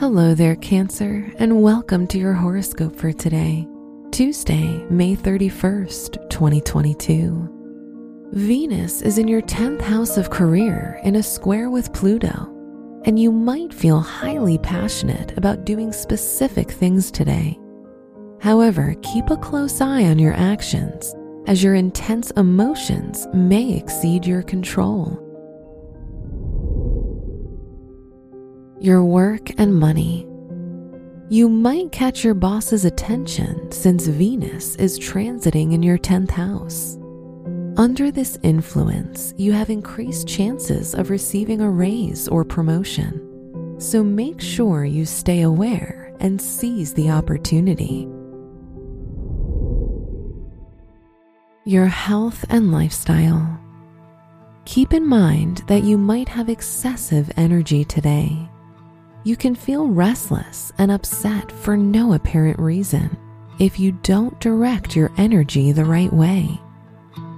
Hello there, Cancer, and welcome to your horoscope for today, Tuesday, May 31st, 2022. Venus is in your 10th house of career in a square with Pluto, and you might feel highly passionate about doing specific things today. However, keep a close eye on your actions as your intense emotions may exceed your control. Your work and money. You might catch your boss's attention since Venus is transiting in your 10th house. Under this influence, you have increased chances of receiving a raise or promotion. So make sure you stay aware and seize the opportunity. Your health and lifestyle. Keep in mind that you might have excessive energy today you can feel restless and upset for no apparent reason if you don't direct your energy the right way.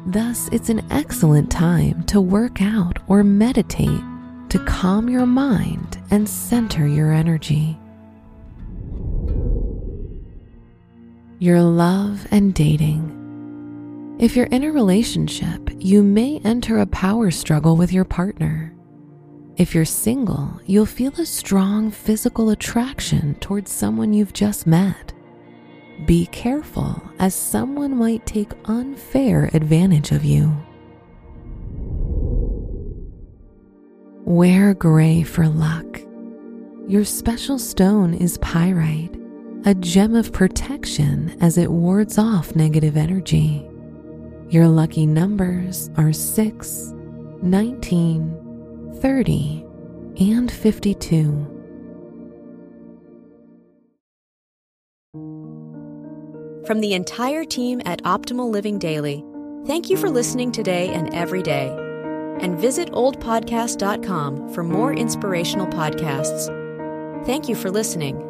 Thus, it's an excellent time to work out or meditate to calm your mind and center your energy. Your love and dating. If you're in a relationship, you may enter a power struggle with your partner. If you're single, you'll feel a strong physical attraction towards someone you've just met. Be careful, as someone might take unfair advantage of you. Wear gray for luck. Your special stone is pyrite, a gem of protection as it wards off negative energy. Your lucky numbers are 6, 19, 30, and 52. From the entire team at Optimal Living Daily, thank you for listening today and every day. And visit oldpodcast.com for more inspirational podcasts. Thank you for listening.